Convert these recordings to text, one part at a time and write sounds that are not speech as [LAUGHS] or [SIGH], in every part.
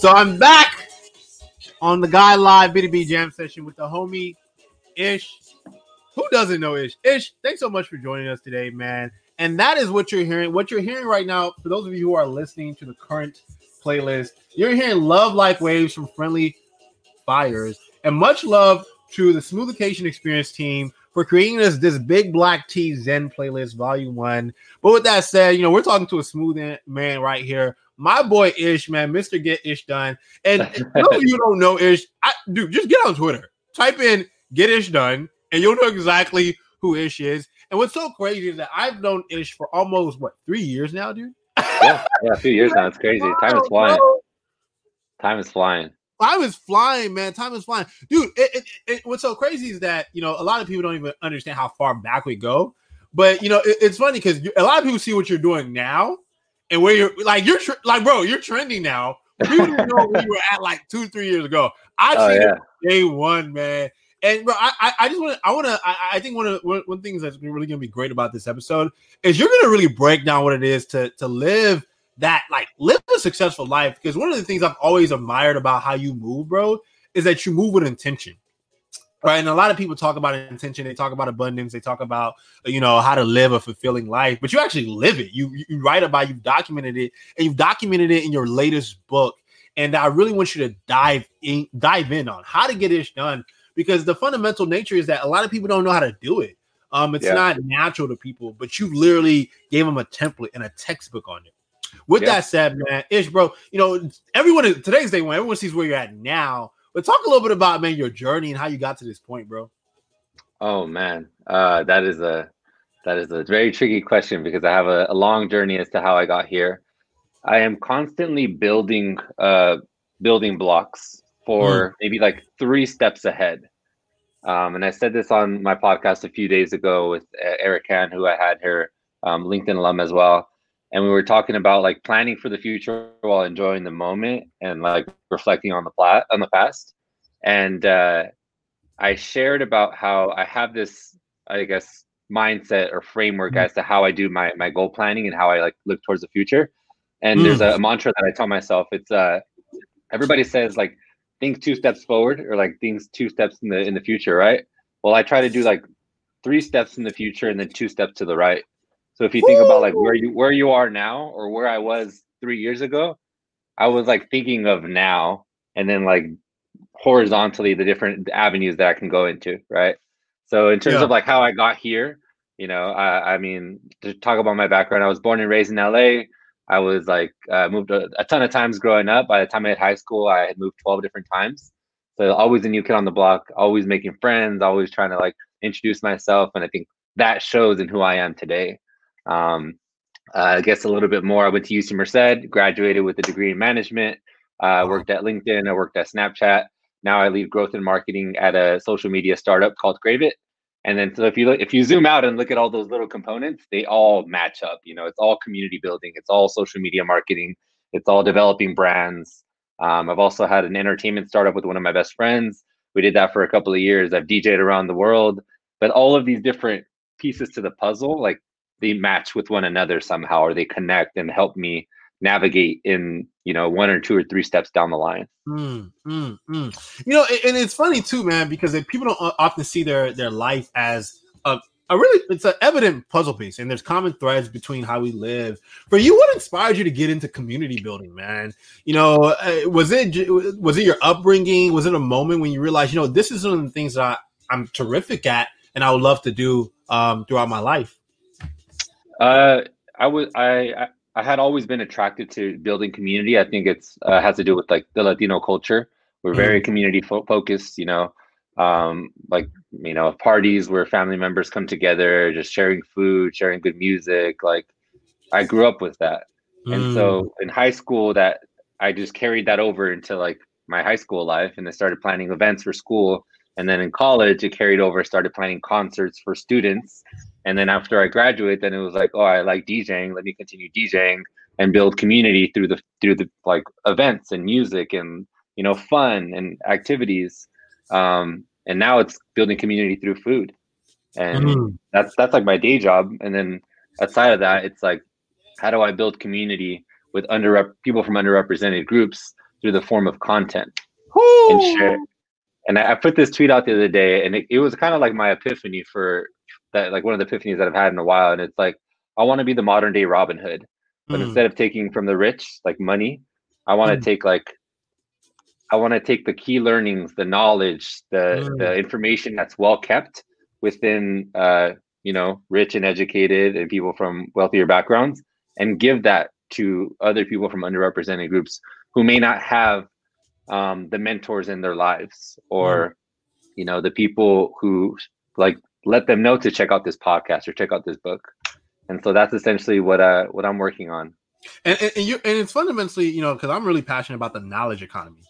so I'm back on the Guide Live B2B Jam session with the homie Ish. Who doesn't know Ish? Ish, thanks so much for joining us today, man. And that is what you're hearing. What you're hearing right now, for those of you who are listening to the current playlist, you're hearing Love Like Waves from Friendly Fires. And much love to the Smoothification Experience team for creating this this big black tea Zen playlist, volume one. But with that said, you know, we're talking to a smooth man right here. My boy Ish, man, Mr. Get Ish Done. And of you don't know Ish, I, dude, just get on Twitter, type in Get Ish Done, and you'll know exactly who Ish is. And what's so crazy is that I've known Ish for almost what three years now, dude. yeah, yeah, a few years now. It's crazy. Time is flying. Time is flying. Time is flying, man. Time is flying, dude. It, it, it, what's so crazy is that you know a lot of people don't even understand how far back we go. But you know, it's funny because a lot of people see what you're doing now, and where you're like you're tr- like, bro, you're trending now. We didn't know [LAUGHS] where you were at like two, three years ago. I Oh, yeah. it day one, man. And bro, I, I, just want to, I want to, I, I think one of one, one thing that's really going to be great about this episode is you're going to really break down what it is to to live that like live a successful life. Because one of the things I've always admired about how you move, bro, is that you move with intention. Right. And a lot of people talk about intention, they talk about abundance, they talk about you know how to live a fulfilling life, but you actually live it. You you write about, it, you've documented it, and you've documented it in your latest book. And I really want you to dive in, dive in on how to get this done because the fundamental nature is that a lot of people don't know how to do it. Um, it's Yeah. not natural to people, but you literally gave them a template and a textbook on it. With Yeah. that said, man, Ish, bro, you know, everyone today's day one, everyone sees where you're at now. But talk a little bit about man your journey and how you got to this point, bro. Oh man, uh, that is a that is a very tricky question because I have a, a long journey as to how I got here. I am constantly building uh, building blocks for maybe like three steps ahead. Um, and I said this on my podcast a few days ago with uh, Eric Han, who I had here, um, LinkedIn alum as well. And we were talking about like planning for the future while enjoying the moment and like reflecting on the plat on the past. And uh, I shared about how I have this, I guess, mindset or framework as to how I do my my goal planning and how I like look towards the future. And there's a, mantra that I tell myself. It's uh, everybody says like think two steps forward or like things two steps in the in the future, right? Well, I try to do like three steps in the future and then two steps to the right. So if you think about like where you where you are now or where I was three years ago, I was like thinking of now and then like horizontally the different avenues that I can go into, right? So in terms Yeah. of like how I got here, you know, I, I mean, to talk about my background, I was born and raised in LA. I was like uh, moved a, a ton of times growing up. By the time I hit high school, I had moved twelve different times. So always a new kid on the block, always making friends, always trying to like introduce myself, and I think that shows in who I am today. Um, uh, I guess a little bit more. I went to UC Merced, graduated with a degree in management. Uh, worked at LinkedIn. I worked at Snapchat. Now I lead growth and marketing at a social media startup called Gravit. And then, so if you look, if you zoom out and look at all those little components, they all match up. You know, it's all community building, it's all social media marketing, it's all developing brands. Um, I've also had an entertainment startup with one of my best friends. We did that for a couple of years. I've DJed around the world, but all of these different pieces to the puzzle, like they match with one another somehow, or they connect and help me navigate in you know one or two or three steps down the line. Mm, mm, mm. You know, and, it's funny too, man, because people don't often see their their life as a, a really it's an evident puzzle piece, and there's common threads between how we live. For you, what inspired you to get into community building, man? You know, uh, was it was it your upbringing? Was it a moment when you realized, you know, this is one of the things that I, I'm terrific at, and I would love to do um, throughout my life? Uh, I was I, I had always been attracted to building community. I think it's uh, has to do with like the Latino culture. We're very community fo- focused. You know, um, like you know parties where family members come together, just sharing food, sharing good music. Like I grew up with that, and Mm. so in high school, that I just carried that over into like my high school life, and I started planning events for school. And then in college, it carried over. Started planning concerts for students, And then after I graduate, then it was like, oh, I like DJing. Let me continue DJing and build community through the through the like events and music and you know fun and activities. Um, and now it's building community through food, and mm. that's that's like my day job. And then outside of that, it's like, how do I build community with under people from underrepresented groups through the form of content Woo! and share. And I, I, put this tweet out the other day, and it, it was kind of like my epiphany for that, like one of the epiphanies that I've had in a while. And it's like, I want to be the modern day Robin Hood, but mm. instead of taking from the rich, like money, I want to mm. take like, I want to take the key learnings, the knowledge, the mm. the information that's well kept within, uh, you know, rich and educated and people from wealthier backgrounds, and give that to other people from underrepresented groups who may not have um, the mentors in their lives or mm. you know the people who like let them know to check out this podcast or check out this book. And so that's essentially what uh what i'm working on. And and, and you and it's fundamentally you know because i'm really passionate about the knowledge economy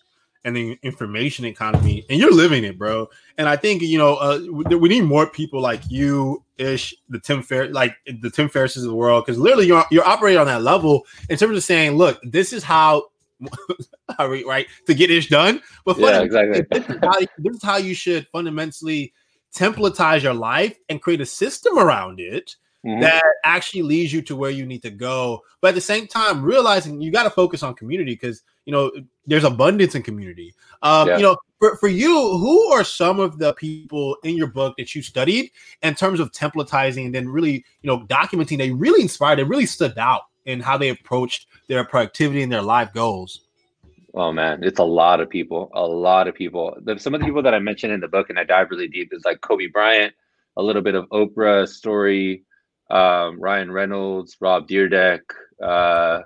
and the information economy and you're living it bro. And i think you know uh, we need more people like you ish the tim fair like the tim ferrisses of the world because literally you're, you're operating on that level in terms of saying look this is how [LAUGHS] right to get ish done. But yeah, exactly. this, is how, this is how you should fundamentally templatize your life and create a system around it mm-hmm. that actually leads you to where you need to go. But at the same time, realizing you got to focus on community because you know there's abundance in community. Um, yeah. You know, for, for you, who are some of the people in your book that you studied in terms of templatizing and then really you know documenting? They really inspired. They really stood out in how they approached their productivity and their life goals. Oh man, it's a lot of people. A lot of people. Some of the people that I mentioned in the book, and I dive really deep, is like Kobe Bryant, a little bit of Oprah story, um, Ryan Reynolds, Rob Dyrdek, uh,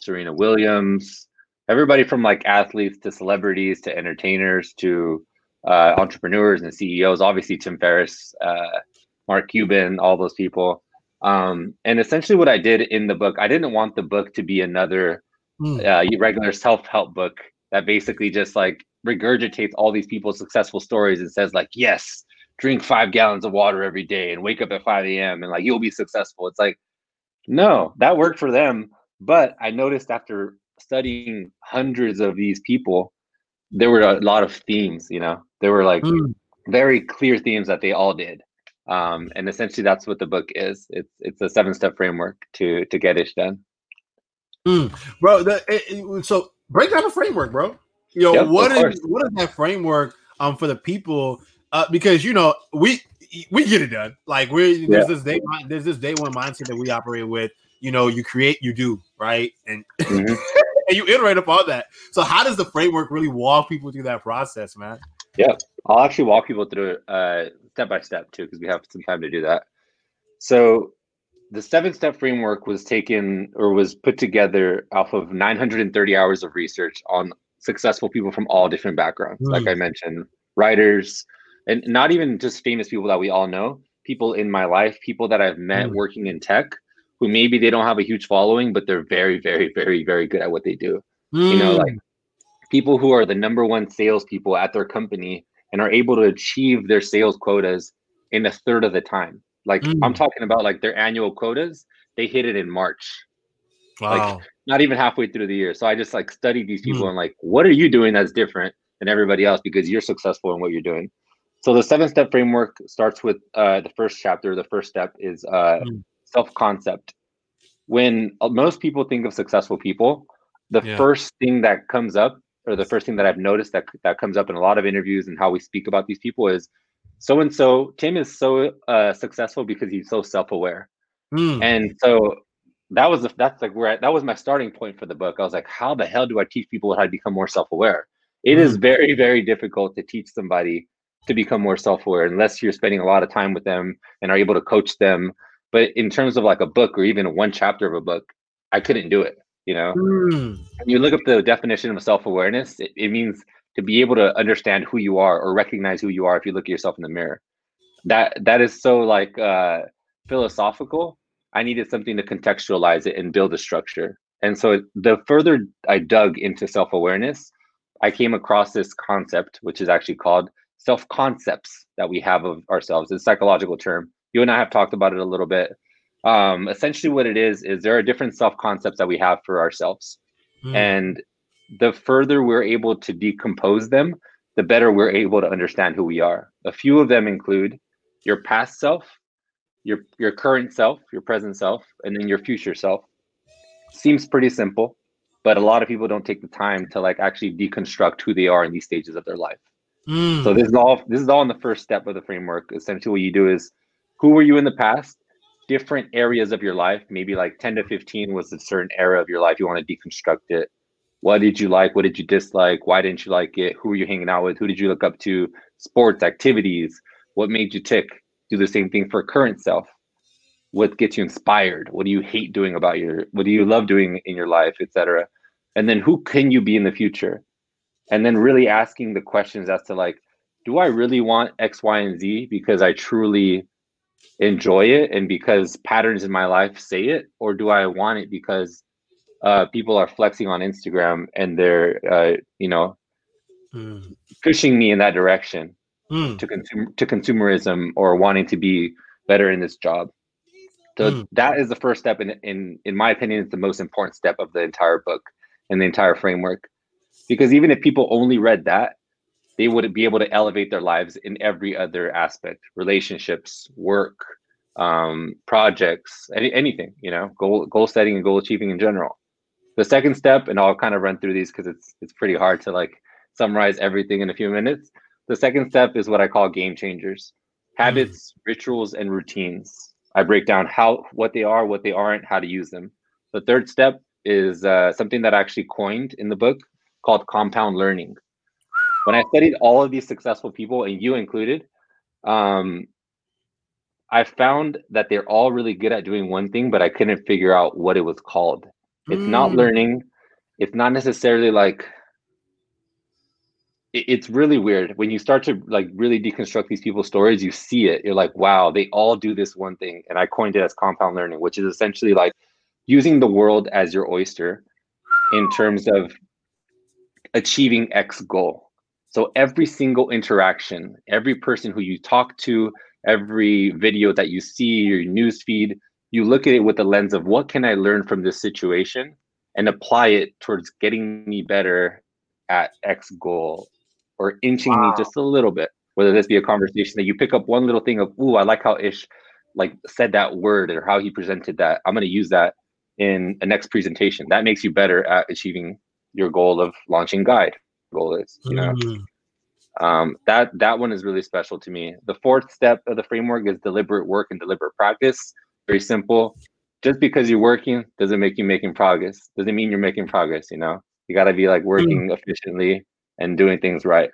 Serena Williams, everybody from like athletes to celebrities to entertainers to uh, entrepreneurs and CEOs. Obviously, Tim Ferriss, uh, Mark Cuban, all those people. Um, and essentially, what I did in the book, I didn't want the book to be another mm. uh, regular self help book that basically just like regurgitates all these people's successful stories and says like, yes, drink five gallons of water every day and wake up at 5 a.m. and like you'll be successful. It's like, no, that worked for them. But I noticed after studying hundreds of these people, there were a lot of themes, you know, there were like mm. very clear themes that they all did. Um, and essentially that's what the book is. It's it's a seven step framework to to get it done. Mm. Bro, the, it, so break down the framework, bro. You know, yep, what is what is that framework um for the people uh, because you know we we get it done. Like we're there's this day there's this day one mindset that we operate with. You know, you create, you do, right, and mm-hmm. [LAUGHS] and you iterate upon that. So how does the framework really walk people through that process, man? Yeah, I'll actually walk people through it uh, step by step too, because we have some time to do that. So the seven step framework was taken or was put together off of 930 hours of research on successful people from all different backgrounds. Mm. Like I mentioned, writers, and not even just famous people that we all know, people in my life, people that I've met mm. working in tech who maybe they don't have a huge following, but they're very, very, very, very good at what they do. Mm. You know, like mm. people who are the number one salespeople at their company and are able to achieve their sales quotas in a third of the time. Like mm. I'm talking about like their annual quotas, they hit it in March. Wow. Like not even halfway through the year. So I just like studied these people mm. and like, what are you doing that's different than everybody else because you're successful in what you're doing? So the seven step framework starts with uh, the first chapter. The first step is uh, mm. self concept. When uh, most people think of successful people, the yeah. first thing that comes up, or the first thing that I've noticed that that comes up in a lot of interviews and how we speak about these people is, so and so Tim is so uh, successful because he's so self aware, mm. and so that was the, that's like where I, that was my starting point for the book. I was like, how the hell do I teach people how to become more self aware? It mm. is very very difficult to teach somebody to become more self-aware unless you're spending a lot of time with them and are able to coach them but in terms of like a book or even one chapter of a book i couldn't do it you know mm. when you look up the definition of self-awareness it, it means to be able to understand who you are or recognize who you are if you look at yourself in the mirror that that is so like uh philosophical i needed something to contextualize it and build a structure and so the further i dug into self-awareness i came across this concept which is actually called self concepts that we have of ourselves. It's a psychological term. You and I have talked about it a little bit. Um, essentially, what it is is there are different self concepts that we have for ourselves, Mm. and the further we're able to decompose them, the better we're able to understand who we are. A few of them include your past self, your your current self, your present self, and then your future self. Seems pretty simple, but a lot of people don't take the time to like actually deconstruct who they are in these stages of their life. Mm. So this is all this is all in the first step of the framework. Essentially, what you do is who were you in the past? Different areas of your life, maybe like 10 to 15 was a certain era of your life. You want to deconstruct it. What did you like? What did you dislike? Why didn't you like it? Who were you hanging out with? Who did you look up to? Sports, activities, what made you tick? Do the same thing for current self. What gets you inspired? What do you hate doing about your what do you love doing in your life, etc. And then who can you be in the future? and then really asking the questions as to like do i really want x y and z because i truly enjoy it and because patterns in my life say it or do i want it because uh, people are flexing on instagram and they're uh, you know Mm. pushing me in that direction Mm. to consumer to consumerism or wanting to be better in this job so Mm. that is the first step in in in my opinion it's the most important step of the entire book and the entire framework because even if people only read that they wouldn't be able to elevate their lives in every other aspect relationships work um, projects any, anything you know goal goal setting and goal achieving in general the second step and i'll kind of run through these because it's it's pretty hard to like summarize everything in a few minutes. The second step is what i call game changers. Habits rituals and routines. I break down how what they are what they aren't how to use them. The third step is uh, something that i actually coined in the book called compound learning. When i studied all of these successful people and you included um, i found that they're all really good at doing one thing but i couldn't figure out what it was called it's not Mm. learning. It's not necessarily like it's really weird. When you start to like really deconstruct these people's stories you see it. You're like wow they all do this one thing and i coined it as compound learning which is essentially like using the world as your oyster in terms of achieving x goal. So every single interaction every person who you talk to every video that you see your news feed you look at it with the lens of what can i learn from this situation and apply it towards getting me better at x goal or inching me just a little bit whether this be a conversation that you pick up one little thing of ooh i like how ish like said that word or how he presented that i'm going to use that in a next presentation that makes you better at achieving your goal of launching guide goal is you know Mm. um, that that one is really special to me. The fourth step of the framework is deliberate work and deliberate practice. Very simple. Just because you're working doesn't make you making progress. Doesn't mean you're making progress. You know, you got to be like working efficiently and doing things right.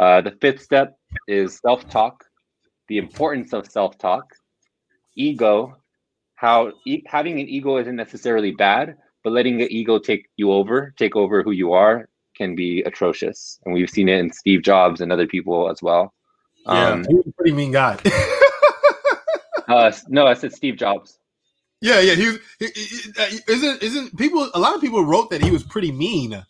Uh, the fifth step is self-talk. The importance of self-talk. Ego. How e- having an ego isn't necessarily bad, but letting the ego take you over, take over who you are, can be atrocious, and we've seen it in Steve Jobs and other people as well. Yeah, Um, he was a pretty mean guy. [LAUGHS] uh, no, I said Steve Jobs. yeah, yeah. He was. He, he- he- isn't isn't people? A lot of people wrote that he was pretty mean.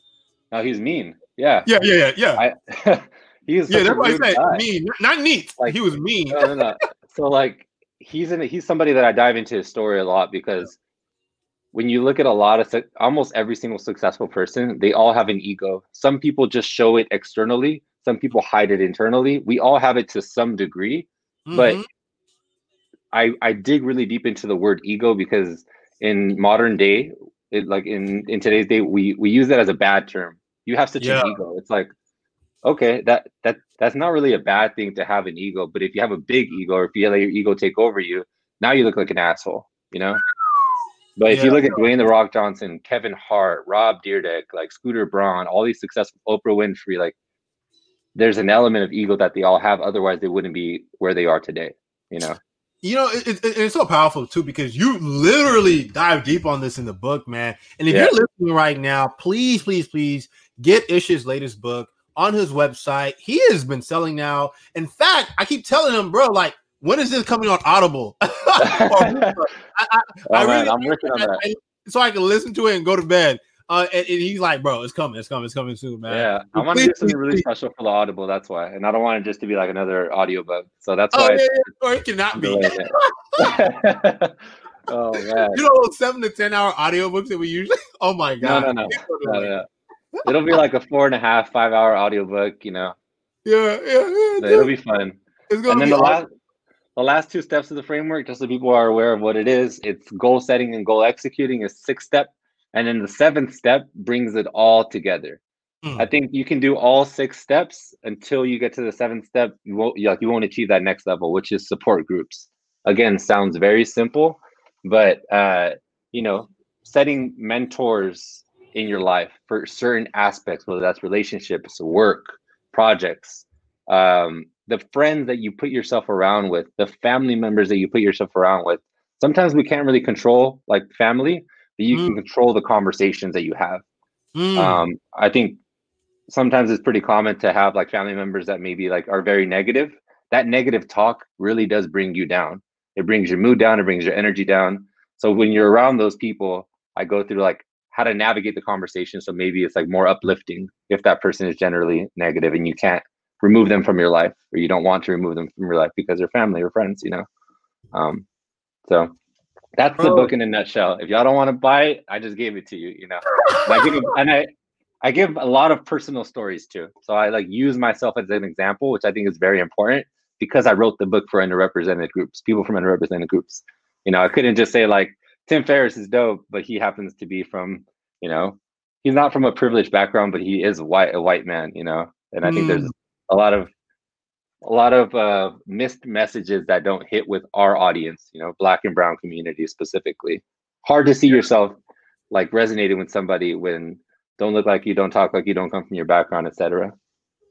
No, he's mean. Yeah, Yeah, yeah, yeah, yeah. I. [LAUGHS] he's yeah, that's why I said guy. mean, not neat. Like- he was mean. no, no, no. So like he's in he's somebody that I dive into his story a lot because when you look at a lot of almost every single successful person, they all have an ego. Some people just show it externally, some people hide it internally. We all have it to some degree, but Mhm. I I dig really deep into the word ego because in modern day, it like in in today's day, we we use that as a bad term. You have such Yeah. an ego. It's like okay, that that that's not really a bad thing to have an ego, but if you have a big ego or if you let your ego take over you, now you look like an asshole, you know? But if you look at Dwayne the Rock Johnson, Kevin Hart, Rob Dyrdek, like Scooter Braun, all these successful Oprah Winfrey, like there's an element of ego that they all have. Otherwise, they wouldn't be where they are today. You know? You know, it, it, it's so powerful too because you literally dive deep on this in the book, man. And if Yeah. you're listening right now, please, please, please get Ish's latest book on his website. He has been selling now. In fact, I keep telling him, bro, like, when is this coming on Audible? [LAUGHS] [LAUGHS] I, I, Oh, I man, really- I'm working on that. I- so I can listen to it and go to bed. Uh, and, and he's like, bro, it's coming, it's coming, it's coming soon, man. Yeah, I want to do something really special for the Audible. That's why, and I don't want it just to be like another audiobook. So that's Oh why. yeah, yeah, or it cannot be. [LAUGHS] oh man, You know seven to ten hour audiobooks that we usually. [LAUGHS] Oh my god. no, no, no, no. It'll be like a four and a half, five hour audiobook. You know, Yeah, yeah, yeah. it'll be fun. it's gonna And then be the awesome. last, the last two steps of the framework, just so people are aware of what it is, it's goal setting and goal executing is six step, and then the seventh step brings it all together. Mm. I think you can do all six steps until you get to the seventh step. You won't you, like you won't achieve that next level, which is support groups. Again, sounds very simple, but uh, you know, setting mentors in your life for certain aspects, whether that's relationships, work, projects, um, the friends that you put yourself around with, the family members that you put yourself around with. Sometimes we can't really control like family, but you can control the conversations that you have. Mm. Um, I think sometimes it's pretty common to have like family members that maybe like are very negative. That negative talk really does bring you down. It brings your mood down, it brings your energy down. So when you're around those people, I go through like how to navigate the conversation. So maybe it's like more uplifting if that person is generally negative and you can't remove them from your life or you don't want to remove them from your life because they're family or friends, you know. Um, so that's the book in a nutshell. If y'all don't want to buy it, I just gave it to you, you know. And I give and I I give a lot of personal stories too. So I like use myself as an example, which I think is very important because I wrote the book for underrepresented groups, people from underrepresented groups. You know, I couldn't just say like Tim Ferriss is dope, but he happens to be from, you know, he's not from a privileged background, but he is white, a white man, you know. And I think there's Mm. a lot of a lot of uh, missed messages that don't hit with our audience, you know, black and brown communities specifically. Hard to see yourself like resonating with somebody when don't look like you, don't talk like you, don't come from your background, etc.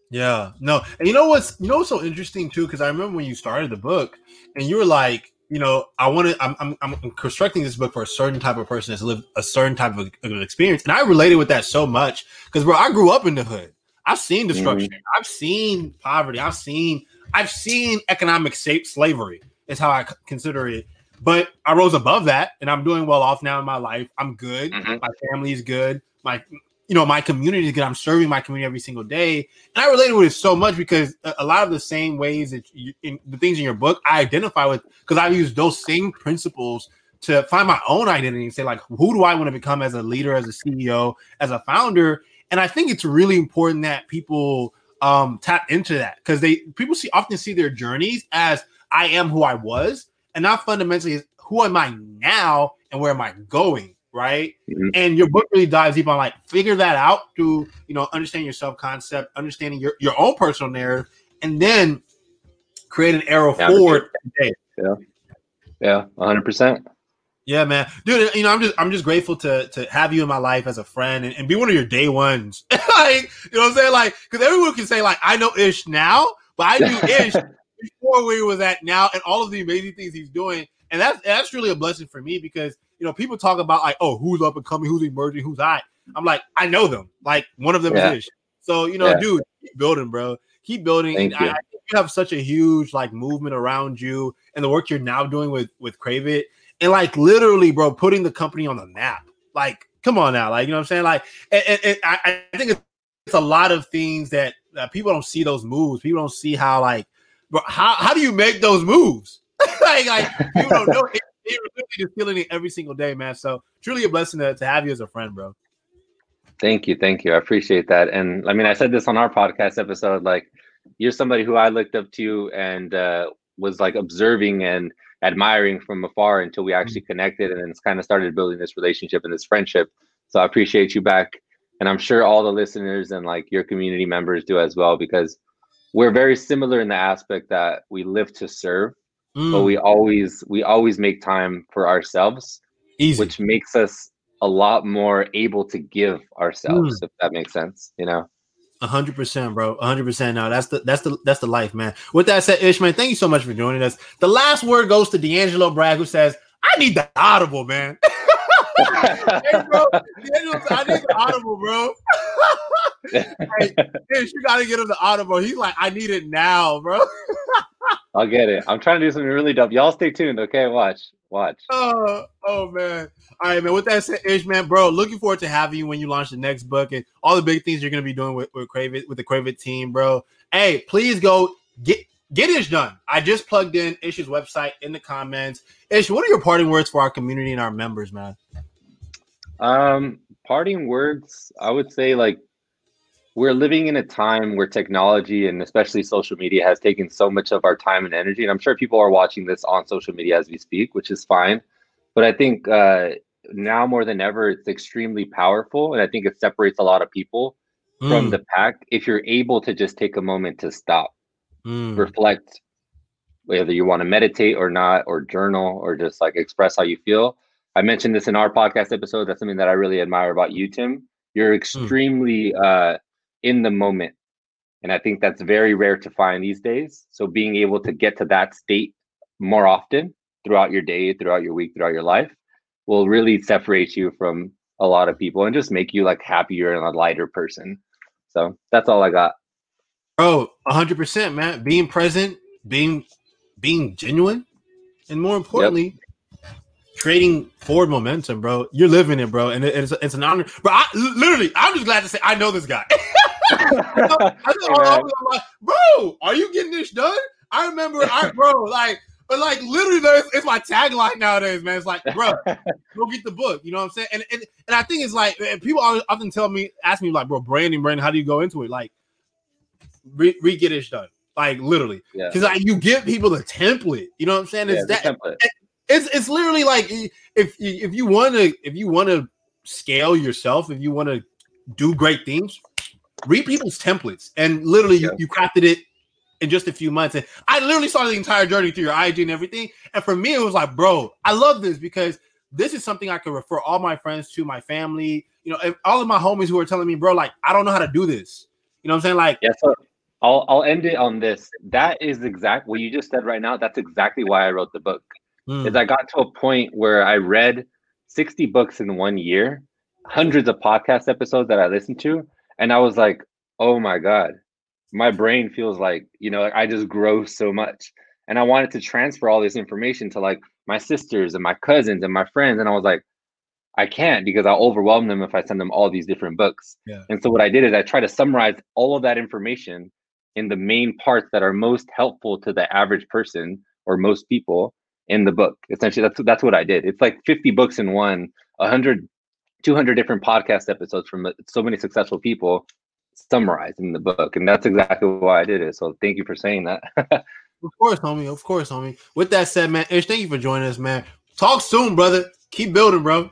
Yeah, no, and you know what's you know what's so interesting too? Because I remember when you started the book, and you were like, you know, I want to, I'm, I'm, I'm constructing this book for a certain type of person that's lived a certain type of, of experience, and I related with that so much because, bro, I grew up in the hood. I've seen destruction. I've seen poverty. I've seen, I've seen economic sa- slavery. Is how I c- consider it. But I rose above that, and I'm doing well off now in my life. I'm good. Mhm. My family is good. My you know, my community is good. I'm serving my community every single day. And I related with it so much because a, a lot of the same ways that you, in the things in your book, I identify with because I use those same principles to find my own identity and say, like, who do I want to become as a leader, as a CEO, as a founder? And I think it's really important that people um tap into that because they people see often see their journeys as I am who I was, and not fundamentally who am I now and where am I going, right? Mhm. And your book really dives deep on like figure that out through you know understanding your self concept, understanding your your own personal narrative, and then create an arrow Yeah, forward. Yeah, Yeah, 100%. Yeah, man, dude. You know, I'm just I'm just grateful to to have you in my life as a friend and, and be one of your day ones. [LAUGHS] like, you know what I'm saying? Like, because everyone can say like I know Ish now, but I knew [LAUGHS] Ish before where he was at now, and all of the amazing things he's doing, and that's that's really a blessing for me because you know people talk about like oh who's up and coming, who's emerging, who's hot. I'm like I know them. Like one of them Yeah. is Ish. So you know, Yeah. dude, keep building, bro. Keep building. Thank I, you. I think you have such a huge like movement around you and the work you're now doing with with Crave It and like literally, bro, putting the company on the map. Like, come on now, like you know what I'm saying? Like, and, and- and I, I think it's, it's a lot of things that people don't see those moves. People don't see how like, bro, how how do you make those moves? [LAUGHS] like, like people don't know. It, it really just feeling it every single day, man. So truly a blessing to, to have you as a friend, bro. Thank you, thank you. I appreciate that. And I mean, I said this on our podcast episode. Like, you're somebody who I looked up to and uh, was like observing and admiring from afar until we actually connected, and then it's kind of started building this relationship and this friendship. So I appreciate you back, and I'm sure all the listeners and like your community members do as well because we're very similar in the aspect that we live to serve, but Mm, we always we always make time for ourselves easy. which makes us a lot more able to give ourselves if that makes sense you know hundred percent, bro. Hundred percent. Now that's the that's the that's the life, man. With that said, Ishman, thank you so much for joining us. The last word goes to D'Angelo Bragg, who says, "I need the audible, man." [LAUGHS] hey, bro, I need the audible, bro. [LAUGHS] hey, Ish, you gotta get him the audible. He's like, I need it now, bro. [LAUGHS] i'll get it i'm trying to do something really dope y'all stay tuned okay watch Watch. Oh, oh man. All right, man. With that said, Ish, man, bro, looking forward to having you when you launch the next book and all the big things you're gonna be doing with, with Crave with the Crave team, bro. Hey, please go get get Ish done. I just plugged in Ish's website in the comments. Ish, what are your parting words for our community and our members, man? Um, parting words, I would say like we're living in a time where technology and especially social media has taken so much of our time and energy. And I'm sure people are watching this on social media as we speak, which is fine. But I think uh, now more than ever, it's extremely powerful. And I think it separates a lot of people mm. from the pack if you're able to just take a moment to stop, mm. reflect, whether you want to meditate or not, or journal, or just like express how you feel. I mentioned this in our podcast episode. That's something that I really admire about you, Tim. You're hmm. extremely mm. uh, in the moment. And I think that's very rare to find these days. So being able to get to that state more often throughout your day, throughout your week, throughout your life will really separate you from a lot of people and just make you like happier and a lighter person. So that's all I got. Bro, 100%, man. Being present, being being genuine, and more importantly, yep. creating forward momentum, bro. You're living it, bro, and it's it's an honor. Bro, I, literally, I'm just glad to say I know this guy. [LAUGHS] I like, bro, are you getting this done? I remember, I bro, like, but like literally, it's my tagline nowadays, man. It's like, bro, [LAUGHS] go get the book. You know what I'm saying? And and, and I think it's like people often tell me, ask me like, bro, branding, branding, how do you go into it? Like, re, re get it done, like literally, because yeah. like you give people the template. You know what I'm saying? It's yeah, that. It's it's literally like if if you want to if you want to scale yourself, if you want to do great things, read people's templates and literally yeah. you, you crafted it in just a few months. And I literally saw the entire journey through your IG and everything. And for me, it was like, bro, I love this because this is something I can refer all my friends to, my family, you know, all of my homies who are telling me, bro, like, I don't know how to do this. You know what I'm saying? Like, yeah, so I'll I'll end it on this. That is exact what you just said right now. That's exactly why I wrote the book. Mm. Is I got to a point where I read 60 books in one year, hundreds of podcast episodes that I listened to, and I was like, oh my god, my brain feels like you know like I just grow so much, and I wanted to transfer all this information to like my sisters and my cousins and my friends, and I was like, I can't because I'll overwhelm them if I send them all these different books. Yeah. And so what I did is I try to summarize all of that information in the main parts that are most helpful to the average person or most people in the book. Essentially, that's that's what I did. It's like 50 books in one, 100 200 different podcast episodes from so many successful people summarized in the book. And that's exactly why I did it. So thank you for saying that. [LAUGHS] of course, homie. Of course, homie. With that said, man, Ish, thank you for joining us, man. Talk soon, brother. Keep building, bro.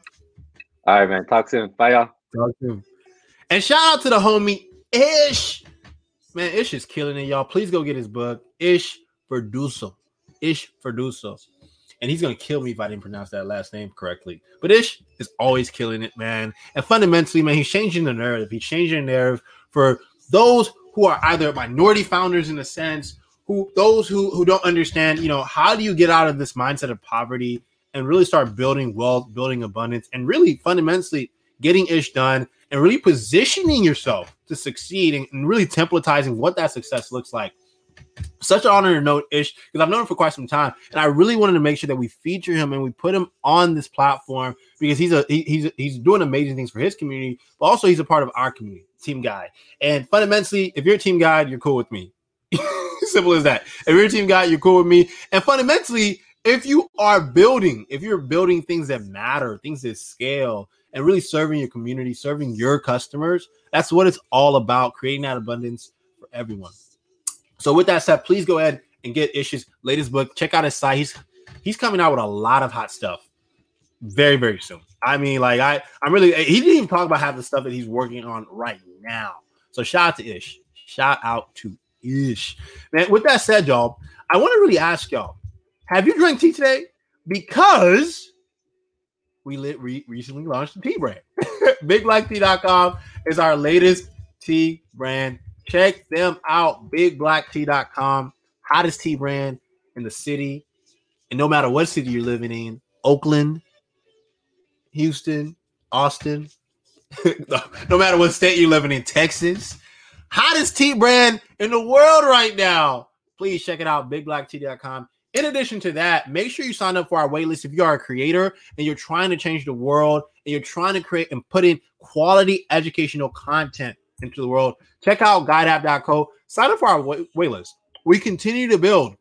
All right, man. Talk soon. Bye, y'all. Talk soon. And shout out to the homie Ish. Man, Ish is killing it, y'all. Please go get his book, Ish Verduzco. Ish Verduzco and he's gonna kill me if I didn't pronounce that last name correctly. But Ish is always killing it, man. And fundamentally, man, he's changing the narrative. He's changing the narrative for those who are either minority founders in a sense, who those who who don't understand, you know, how do you get out of this mindset of poverty and really start building wealth, building abundance, and really fundamentally getting ish done and really positioning yourself to succeed and, and really templatizing what that success looks like such an honor to know Ish because I've known him for quite some time, and I really wanted to make sure that we feature him and we put him on this platform because he's a he, he's he's doing amazing things for his community, but also he's a part of our community, team Guide. And fundamentally, if you're a team Guide, you're cool with me. [LAUGHS] Simple as that. If you're a team Guide, you're cool with me. And fundamentally, if you are building, if you're building things that matter, things that scale, and really serving your community, serving your customers, that's what it's all about. Creating that abundance for everyone. So with that said, please go ahead and get Ish's latest book. Check out his site. He's he's coming out with a lot of hot stuff very very soon. I mean, like I I'm really eh, he didn't even talk about half the stuff that he's working on right now. So shout out to Ish. Shout out to Ish. Man, with that said, y'all, I want to really ask y'all: Have you drank tea today? Because we lit re- recently launched the tea brand. [LAUGHS] BigBlackTea.com is our latest tea brand Check them out. BigBlackTea.com, hottest tea brand in the city. And no matter what city you're living in, Oakland, Houston, Austin, [LAUGHS] no matter what state you're living in, Texas, hottest tea brand in the world right now. Please check it out, bigblacktea.com. In addition to that, make sure you sign up for our waitlist if you are a creator and you're trying to change the world and you're trying to create and put in quality educational content into the world. Check out guideapp.co. Sign up for our wait- waitlist. We continue to build.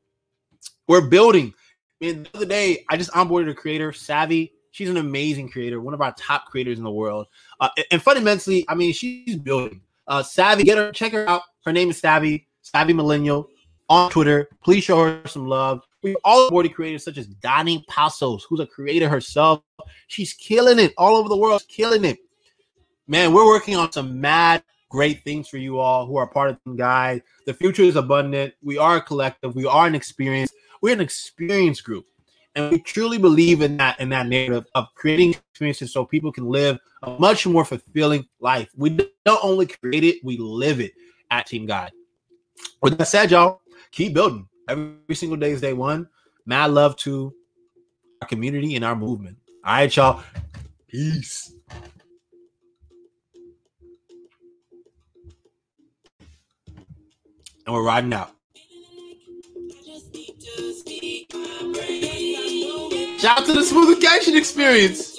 We're building. And the other day, I just onboarded a creator, Savvy. She's an amazing creator, one of our top creators in the world. Uh, and fundamentally, I mean, she's building. Uh, Savvy, get her, check her out. Her name is Savvy, Savvy Millennial on Twitter. Please show her some love. We've all onboarded creators such as Donnie Passos, who's a creator herself. She's killing it all over the world, killing it. Man, we're working on some mad great things for you all who are part of the guide. The future is abundant. We are a collective. We are an experience. We're an experience group. And we truly believe in that in that narrative of creating experiences so people can live a much more fulfilling life. We don't only create it, we live it at Team Guide. With that said, y'all, keep building. Every single day is day one. Mad love to our community and our movement. All right, y'all. Peace. And we're riding out. Shout out to the smoothification experience.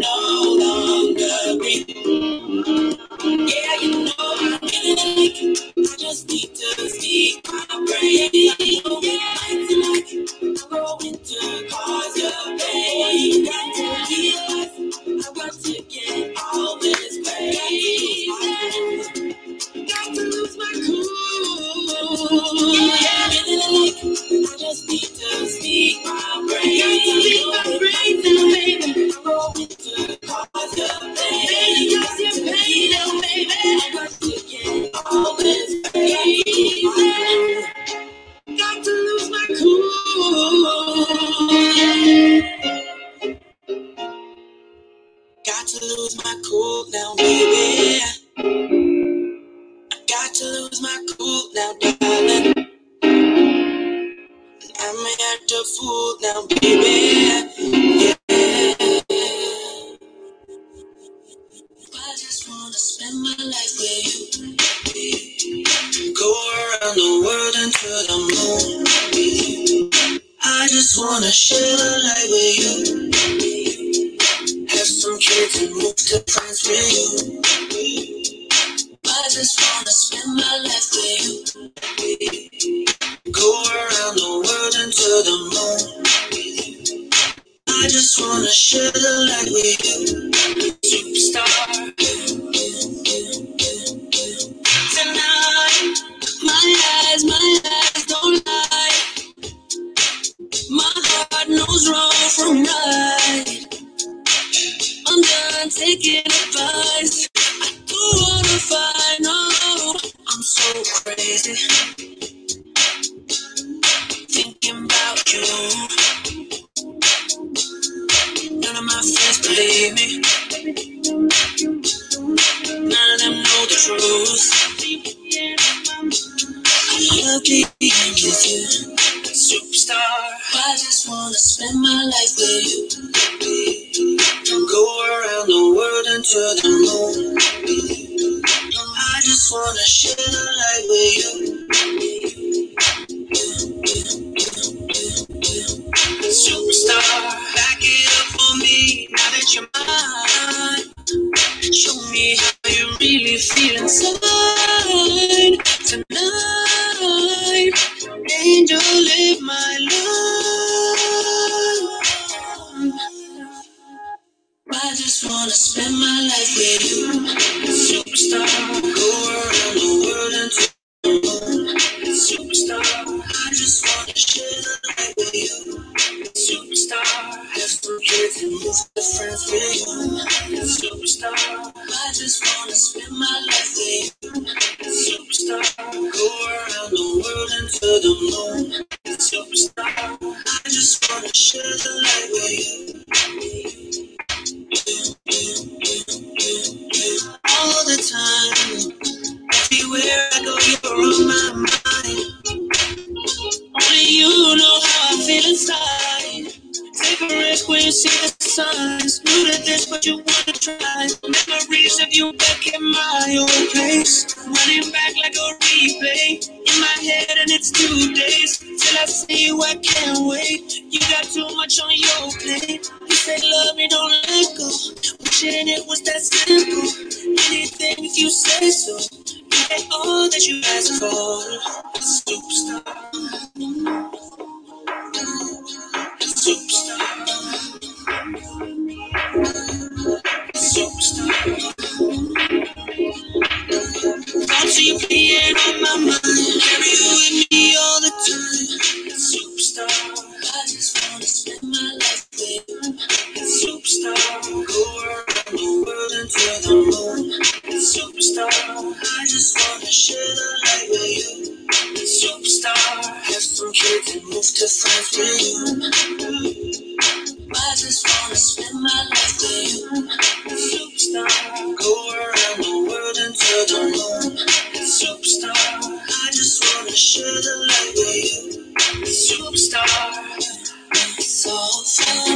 no. the world and to the moon. I just wanna share a light with you. Have some kids and move to France with you. Really feel inside tonight. can move to front room. I just wanna spend my life with you. Superstar, go around the world and to the moon. Superstar, I just wanna share the light with you. Superstar, it's all fun.